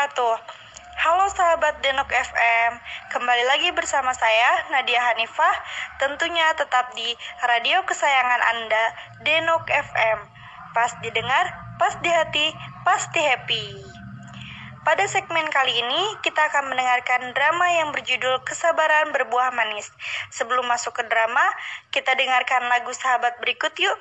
Wabarakatuh. Halo sahabat Denok FM, kembali lagi bersama saya Nadia Hanifah, tentunya tetap di radio kesayangan Anda, Denok FM. Pas didengar, pas di hati, pasti happy. Pada segmen kali ini, kita akan mendengarkan drama yang berjudul Kesabaran Berbuah Manis. Sebelum masuk ke drama, kita dengarkan lagu sahabat berikut yuk.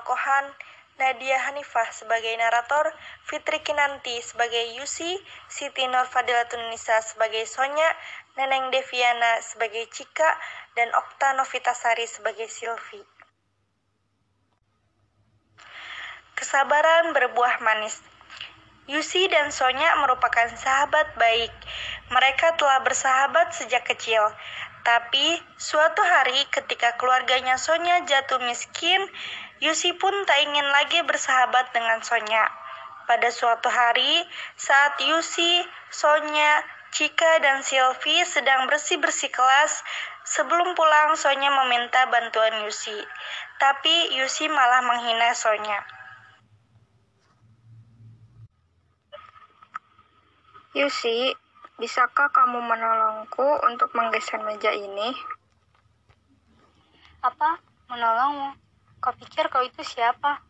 Penokohan Nadia Hanifah sebagai narator, Fitri Kinanti sebagai Yusi, Siti Nur Fadilatun Nisa sebagai Sonya, Neneng Deviana sebagai Cika, dan Okta Novitasari sebagai Silvi. Kesabaran berbuah manis. Yusi dan Sonya merupakan sahabat baik. Mereka telah bersahabat sejak kecil. Tapi suatu hari ketika keluarganya Sonya jatuh miskin, Yusi pun tak ingin lagi bersahabat dengan Sonya. Pada suatu hari, saat Yusi, Sonya, Cika, dan Silvi sedang bersih-bersih kelas, sebelum pulang Sonya meminta bantuan Yusi. Tapi Yusi malah menghina Sonya. Yusi, bisakah kamu menolongku untuk menggeser meja ini? Apa? Menolongmu? Kau pikir kau itu siapa?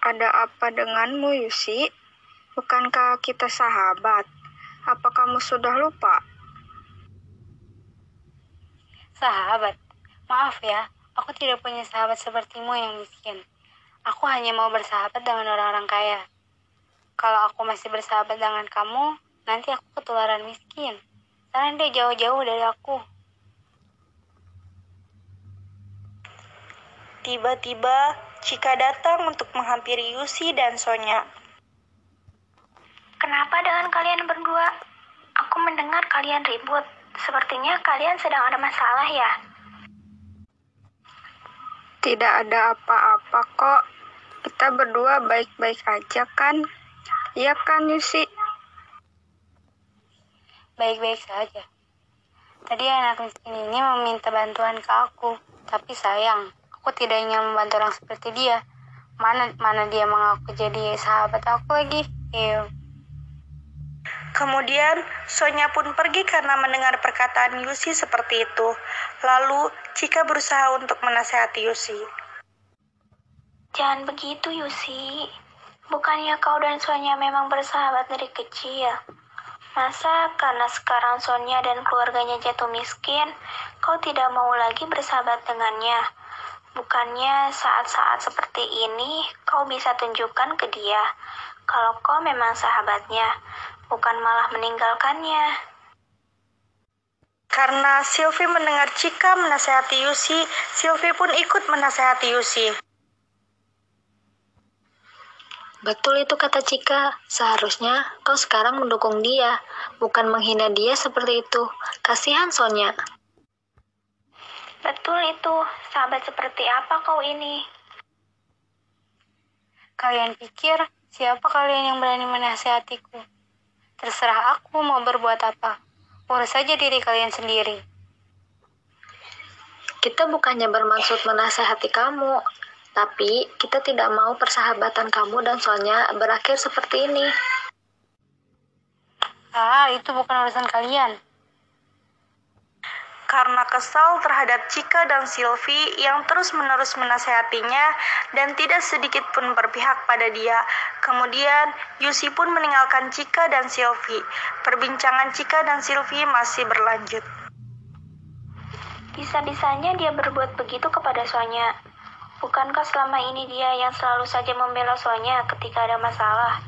Ada apa denganmu, Yusi? Bukankah kita sahabat? Apa kamu sudah lupa? Sahabat? Maaf ya, aku tidak punya sahabat sepertimu yang miskin. Aku hanya mau bersahabat dengan orang-orang kaya. Kalau aku masih bersahabat dengan kamu, nanti aku ketularan miskin. Karena dia jauh-jauh dari aku. Tiba-tiba, Cika datang untuk menghampiri Yusi dan Sonya. Kenapa dengan kalian berdua? Aku mendengar kalian ribut. Sepertinya kalian sedang ada masalah ya? Tidak ada apa-apa kok. Kita berdua baik-baik aja kan? Iya kan, Yusi? Baik-baik saja. Tadi anak miskin ini meminta bantuan ke aku, tapi sayang, aku tidak ingin membantu orang seperti dia mana mana dia mengaku jadi sahabat aku lagi Ew. Kemudian Sonya pun pergi karena mendengar perkataan Yusi seperti itu. Lalu Cika berusaha untuk menasehati Yusi. Jangan begitu Yusi. Bukannya kau dan Sonya memang bersahabat dari kecil? Masa karena sekarang Sonya dan keluarganya jatuh miskin, kau tidak mau lagi bersahabat dengannya? Bukannya saat-saat seperti ini kau bisa tunjukkan ke dia kalau kau memang sahabatnya, bukan malah meninggalkannya. Karena Sylvie mendengar Cika menasehati Yusi, Sylvie pun ikut menasehati Yusi. Betul itu kata Cika, seharusnya kau sekarang mendukung dia, bukan menghina dia seperti itu. Kasihan Sonya. Betul itu, sahabat seperti apa kau ini? Kalian pikir siapa kalian yang berani menasihatiku? Terserah aku mau berbuat apa. Urus saja diri kalian sendiri. Kita bukannya bermaksud menasehati kamu, tapi kita tidak mau persahabatan kamu dan Sonya berakhir seperti ini. Ah, itu bukan urusan kalian karena kesal terhadap Cika dan Sylvie yang terus-menerus menasehatinya dan tidak sedikit pun berpihak pada dia. Kemudian, Yusi pun meninggalkan Cika dan Sylvie. Perbincangan Cika dan Sylvie masih berlanjut. Bisa-bisanya dia berbuat begitu kepada Sonya. Bukankah selama ini dia yang selalu saja membela Sonya ketika ada masalah?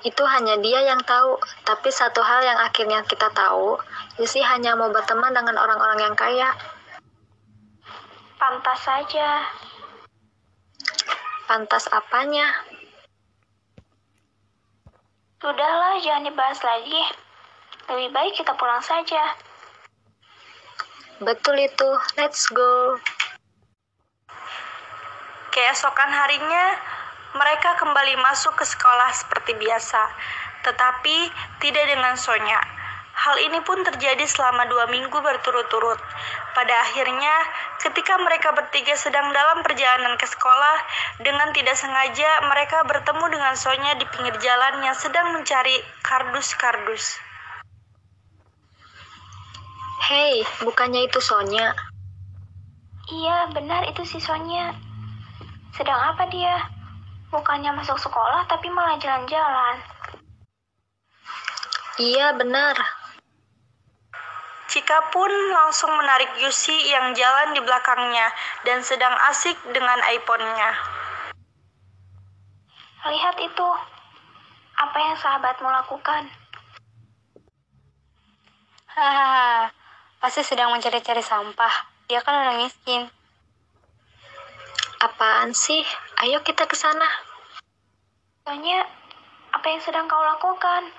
Itu hanya dia yang tahu, tapi satu hal yang akhirnya kita tahu, Yusi hanya mau berteman dengan orang-orang yang kaya. Pantas saja. Pantas apanya? Sudahlah, jangan dibahas lagi. Lebih baik kita pulang saja. Betul itu, let's go. Keesokan harinya, mereka kembali masuk ke sekolah seperti biasa, tetapi tidak dengan Sonya. Hal ini pun terjadi selama dua minggu berturut-turut. Pada akhirnya, ketika mereka bertiga sedang dalam perjalanan ke sekolah, dengan tidak sengaja mereka bertemu dengan Sonya di pinggir jalan yang sedang mencari kardus-kardus. Hei, bukannya itu Sonya? Iya, benar itu si Sonya. Sedang apa dia? Bukannya masuk sekolah, tapi malah jalan-jalan. Iya, benar. Cika pun langsung menarik Yusi yang jalan di belakangnya dan sedang asik dengan iPhone-nya. Lihat itu. Apa yang sahabatmu lakukan? Hahaha, pasti sedang mencari-cari sampah. Dia kan orang miskin. Apaan sih? Ayo kita ke sana. Sonya, apa yang sedang kau lakukan?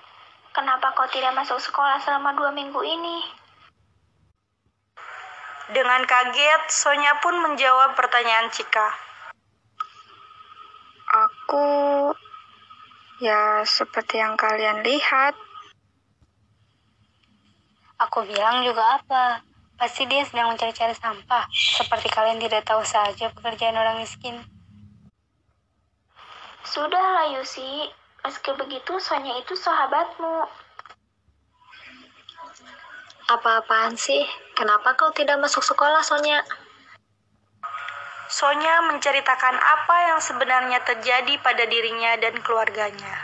Kenapa kau tidak masuk sekolah selama dua minggu ini? Dengan kaget, Sonya pun menjawab pertanyaan Cika. Aku ya seperti yang kalian lihat. Aku bilang juga apa? Pasti dia sedang mencari-cari sampah. Seperti kalian tidak tahu saja pekerjaan orang miskin. Sudahlah Yusi, meski begitu Sonya itu sahabatmu. Apa-apaan sih? Kenapa kau tidak masuk sekolah, Sonya? Sonya menceritakan apa yang sebenarnya terjadi pada dirinya dan keluarganya.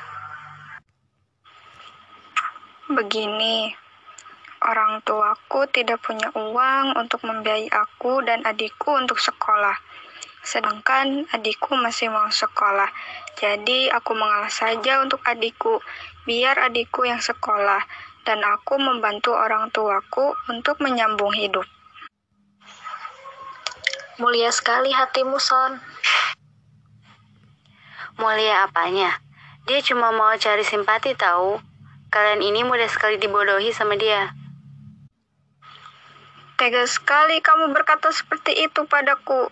Begini, orang tuaku tidak punya uang untuk membiayai aku dan adikku untuk sekolah. Sedangkan adikku masih mau sekolah. Jadi aku mengalah saja untuk adikku, biar adikku yang sekolah dan aku membantu orang tuaku untuk menyambung hidup. Mulia sekali hatimu, Son. Mulia apanya? Dia cuma mau cari simpati tahu. Kalian ini mudah sekali dibodohi sama dia. Tega sekali kamu berkata seperti itu padaku.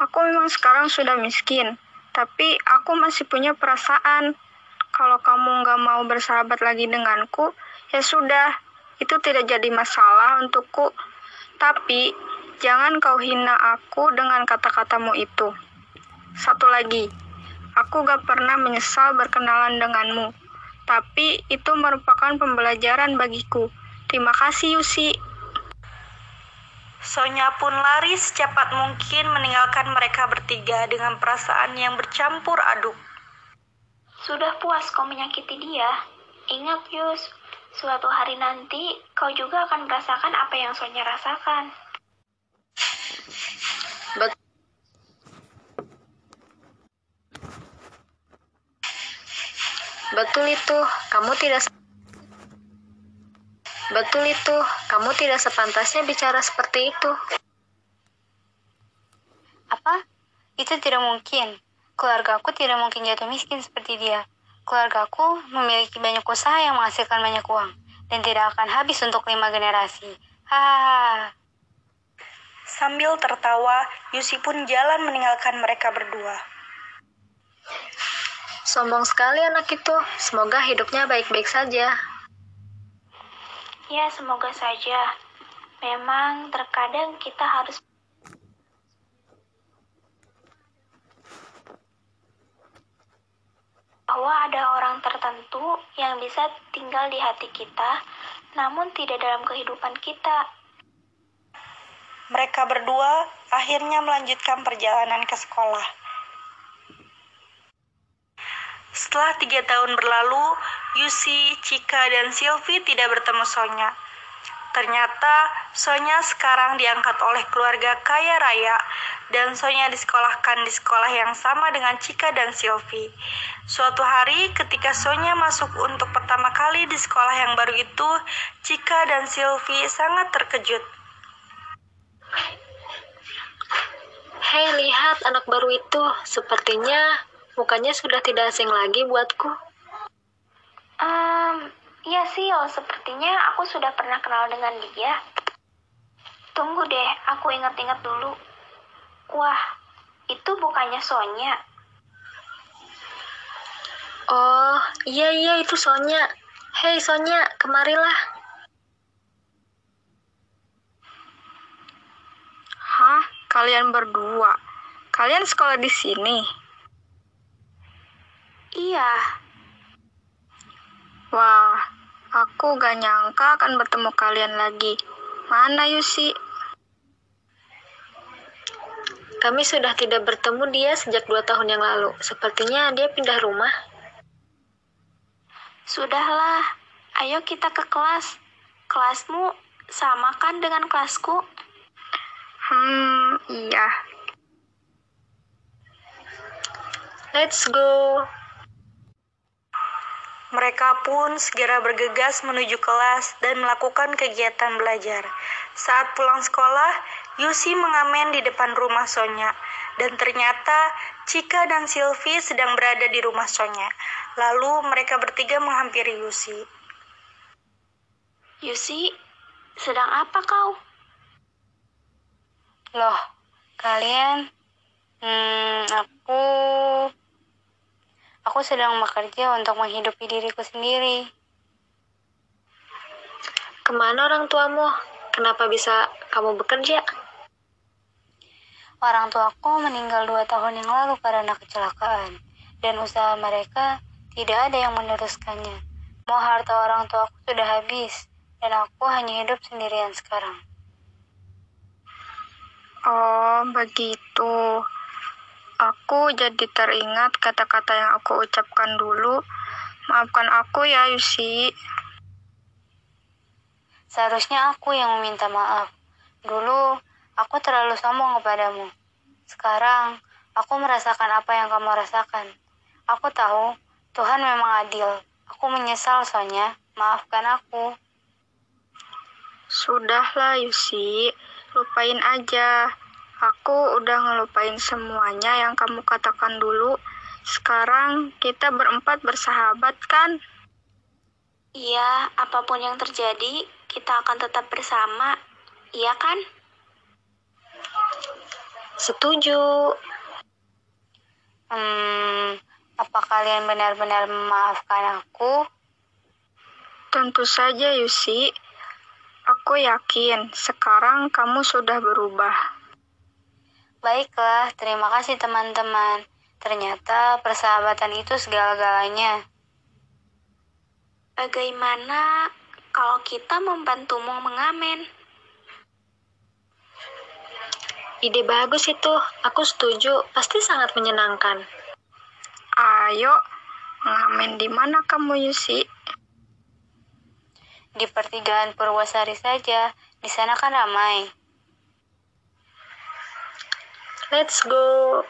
Aku memang sekarang sudah miskin, tapi aku masih punya perasaan. Kalau kamu nggak mau bersahabat lagi denganku, ya sudah, itu tidak jadi masalah untukku. Tapi jangan kau hina aku dengan kata-katamu itu. Satu lagi, aku gak pernah menyesal berkenalan denganmu. Tapi itu merupakan pembelajaran bagiku. Terima kasih, Yusi. Sonya pun lari secepat mungkin meninggalkan mereka bertiga dengan perasaan yang bercampur aduk. Sudah puas kau menyakiti dia? Ingat Yus, suatu hari nanti kau juga akan merasakan apa yang Sonya rasakan. Bet Betul itu, kamu tidak Betul itu, kamu tidak sepantasnya bicara seperti itu. Apa? Itu tidak mungkin. Keluargaku tidak mungkin jatuh miskin seperti dia. Keluargaku memiliki banyak usaha yang menghasilkan banyak uang dan tidak akan habis untuk lima generasi. Hahaha. Sambil tertawa, Yusi pun jalan meninggalkan mereka berdua. Sombong sekali anak itu. Semoga hidupnya baik-baik saja. Ya, semoga saja. Memang terkadang kita harus bahwa ada orang tertentu yang bisa tinggal di hati kita, namun tidak dalam kehidupan kita. Mereka berdua akhirnya melanjutkan perjalanan ke sekolah. Setelah tiga tahun berlalu, Yusi, Cika, dan Sylvie tidak bertemu Sonya. Ternyata Sonya sekarang diangkat oleh keluarga kaya raya dan Sonya disekolahkan di sekolah yang sama dengan Cika dan Sylvie. Suatu hari ketika Sonya masuk untuk pertama kali di sekolah yang baru itu, Cika dan Sylvie sangat terkejut. Hei, lihat anak baru itu. Sepertinya mukanya sudah tidak asing lagi buatku. Um, iya sih, oh, sepertinya aku sudah pernah kenal dengan dia. Tunggu deh, aku ingat-ingat dulu. Wah, itu bukannya Sonya. Oh, iya iya itu Sonya. Hei Sonya, kemarilah. Hah? Kalian berdua? Kalian sekolah di sini? Iya, Wah, aku gak nyangka akan bertemu kalian lagi. Mana Yusi? Kami sudah tidak bertemu dia sejak dua tahun yang lalu. Sepertinya dia pindah rumah. sudahlah. Ayo kita ke kelas. Kelasmu sama kan dengan kelasku? Hmm, iya. Let's go. Mereka pun segera bergegas menuju kelas dan melakukan kegiatan belajar. Saat pulang sekolah, Yusi mengamen di depan rumah Sonya. Dan ternyata Cika dan Sylvie sedang berada di rumah Sonya. Lalu mereka bertiga menghampiri Yusi. Yusi, sedang apa kau? Loh, kalian? Hmm, aku... Aku sedang bekerja untuk menghidupi diriku sendiri. Ke mana orang tuamu? Kenapa bisa kamu bekerja? Orang tuaku meninggal dua tahun yang lalu karena kecelakaan, dan usaha mereka tidak ada yang meneruskannya. Mau harta orang tuaku sudah habis, dan aku hanya hidup sendirian sekarang. Oh, begitu. Aku jadi teringat kata-kata yang aku ucapkan dulu. Maafkan aku ya, Yusi. Seharusnya aku yang meminta maaf. Dulu, aku terlalu sombong kepadamu. Sekarang, aku merasakan apa yang kamu rasakan. Aku tahu, Tuhan memang adil. Aku menyesal, Sonya. Maafkan aku. Sudahlah, Yusi. Lupain aja. Aku udah ngelupain semuanya yang kamu katakan dulu. Sekarang kita berempat bersahabat kan? Iya, apa pun yang terjadi, kita akan tetap bersama. Iya kan? Setuju. Hmm, apa kalian benar-benar memaafkan aku? Tentu saja, Yusi. Aku yakin sekarang kamu sudah berubah. Baiklah, terima kasih teman-teman. Ternyata persahabatan itu segala-galanya. Bagaimana kalau kita membantumu mengamen? Ide bagus itu. Aku setuju. Pasti sangat menyenangkan. Ayo, mengamen di mana kamu, Yusi? Di pertigaan Purwosari saja. Di sana kan ramai. Let's go.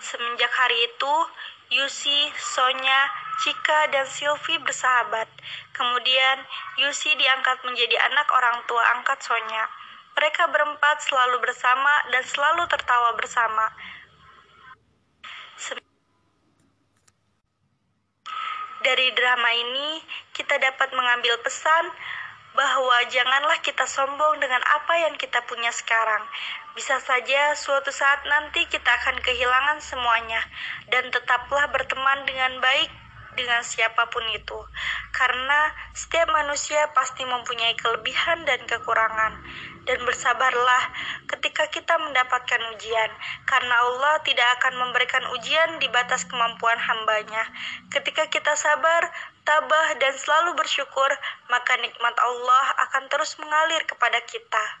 Semenjak hari itu, Yusi, Sonya, Cika, dan Sylvie bersahabat. Kemudian, Yusi diangkat menjadi anak orang tua angkat Sonya. Mereka berempat selalu bersama dan selalu tertawa bersama. Dari drama ini, kita dapat mengambil pesan bahwa janganlah kita sombong dengan apa yang kita punya sekarang. Bisa saja suatu saat nanti kita akan kehilangan semuanya, dan tetaplah berteman dengan baik dengan siapa pun itu, karena setiap manusia pasti mempunyai kelebihan dan kekurangan. Dan bersabarlah ketika kita mendapatkan ujian, karena Allah tidak akan memberikan ujian di batas kemampuan hambanya. Ketika kita sabar, tabah, dan selalu bersyukur, maka nikmat Allah akan terus mengalir kepada kita.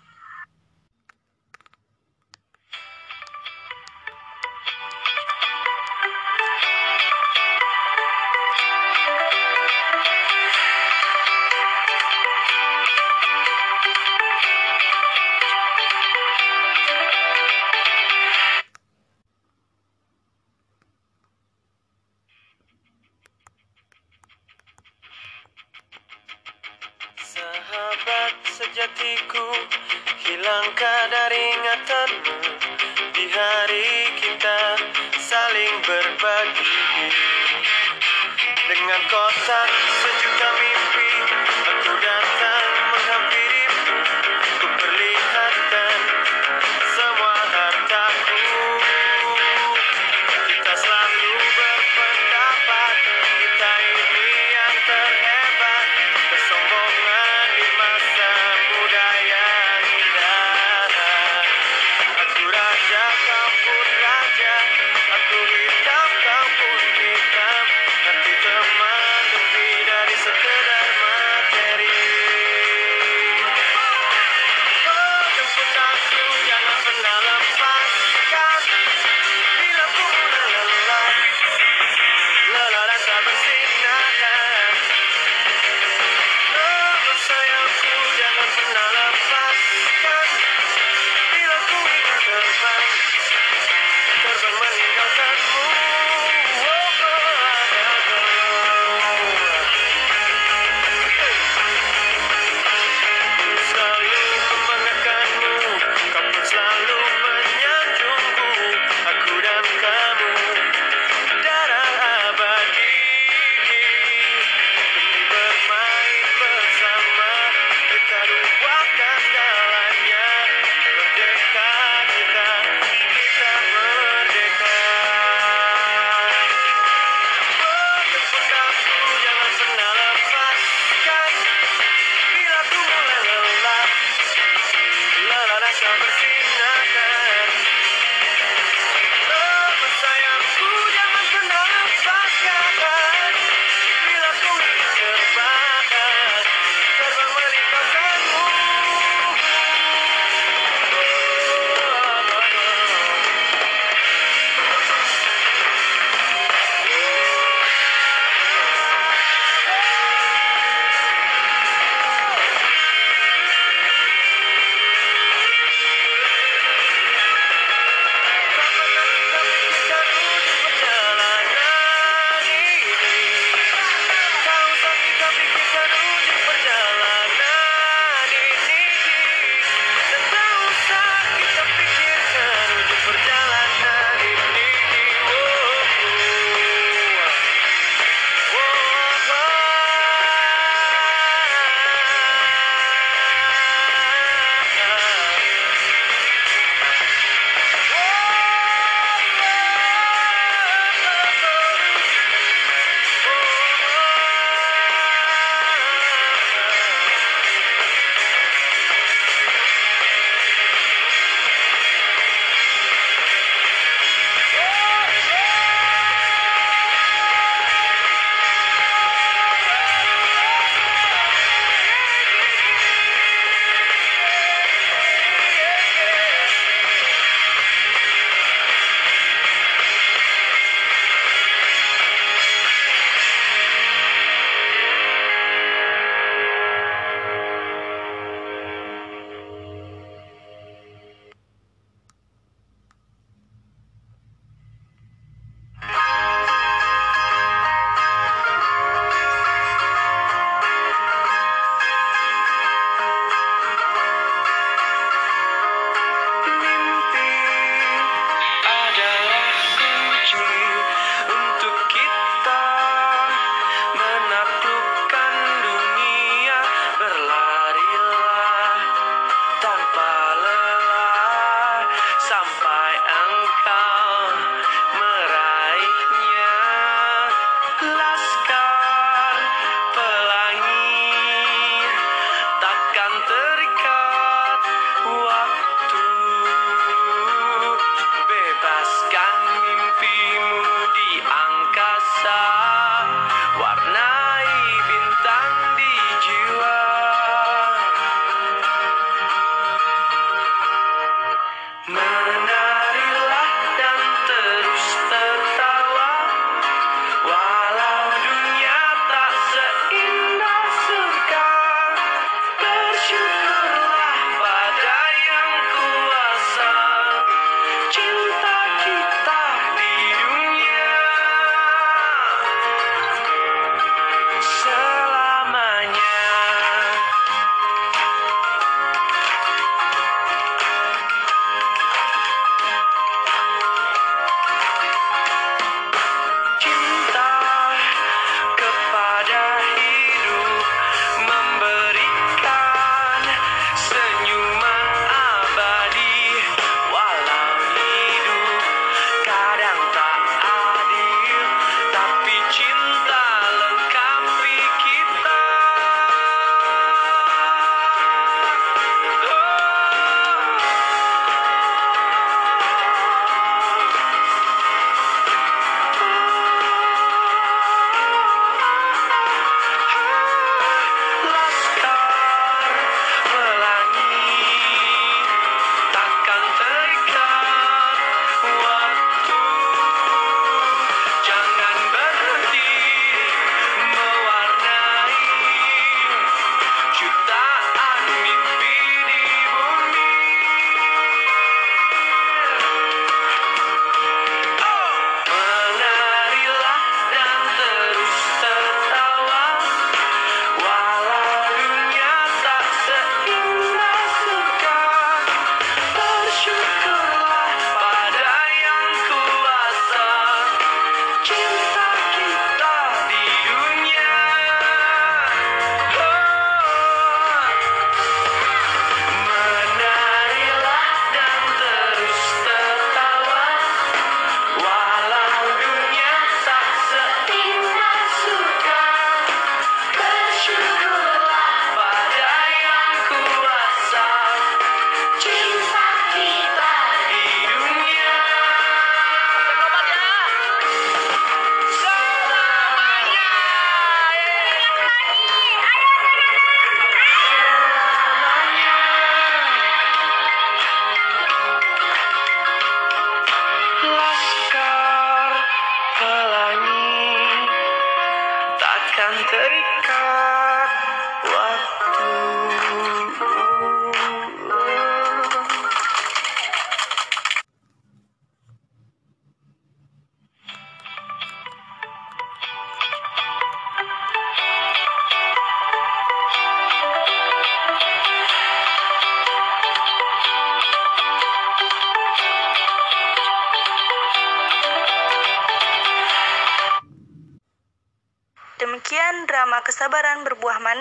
Girl.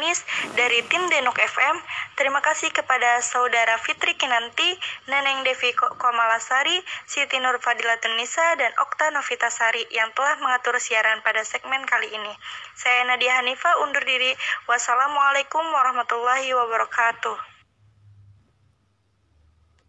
Manis dari tim Denuk FM. Terima kasih kepada saudara Fitri Kinanti, Neneng Devi Ko- Komalasari, Siti Nur Fadilatun Nisa, dan Okta Novitasari yang telah mengatur siaran pada segmen kali ini. Saya Nadia Hanifah undur diri. Wassalamualaikum warahmatullahi wabarakatuh.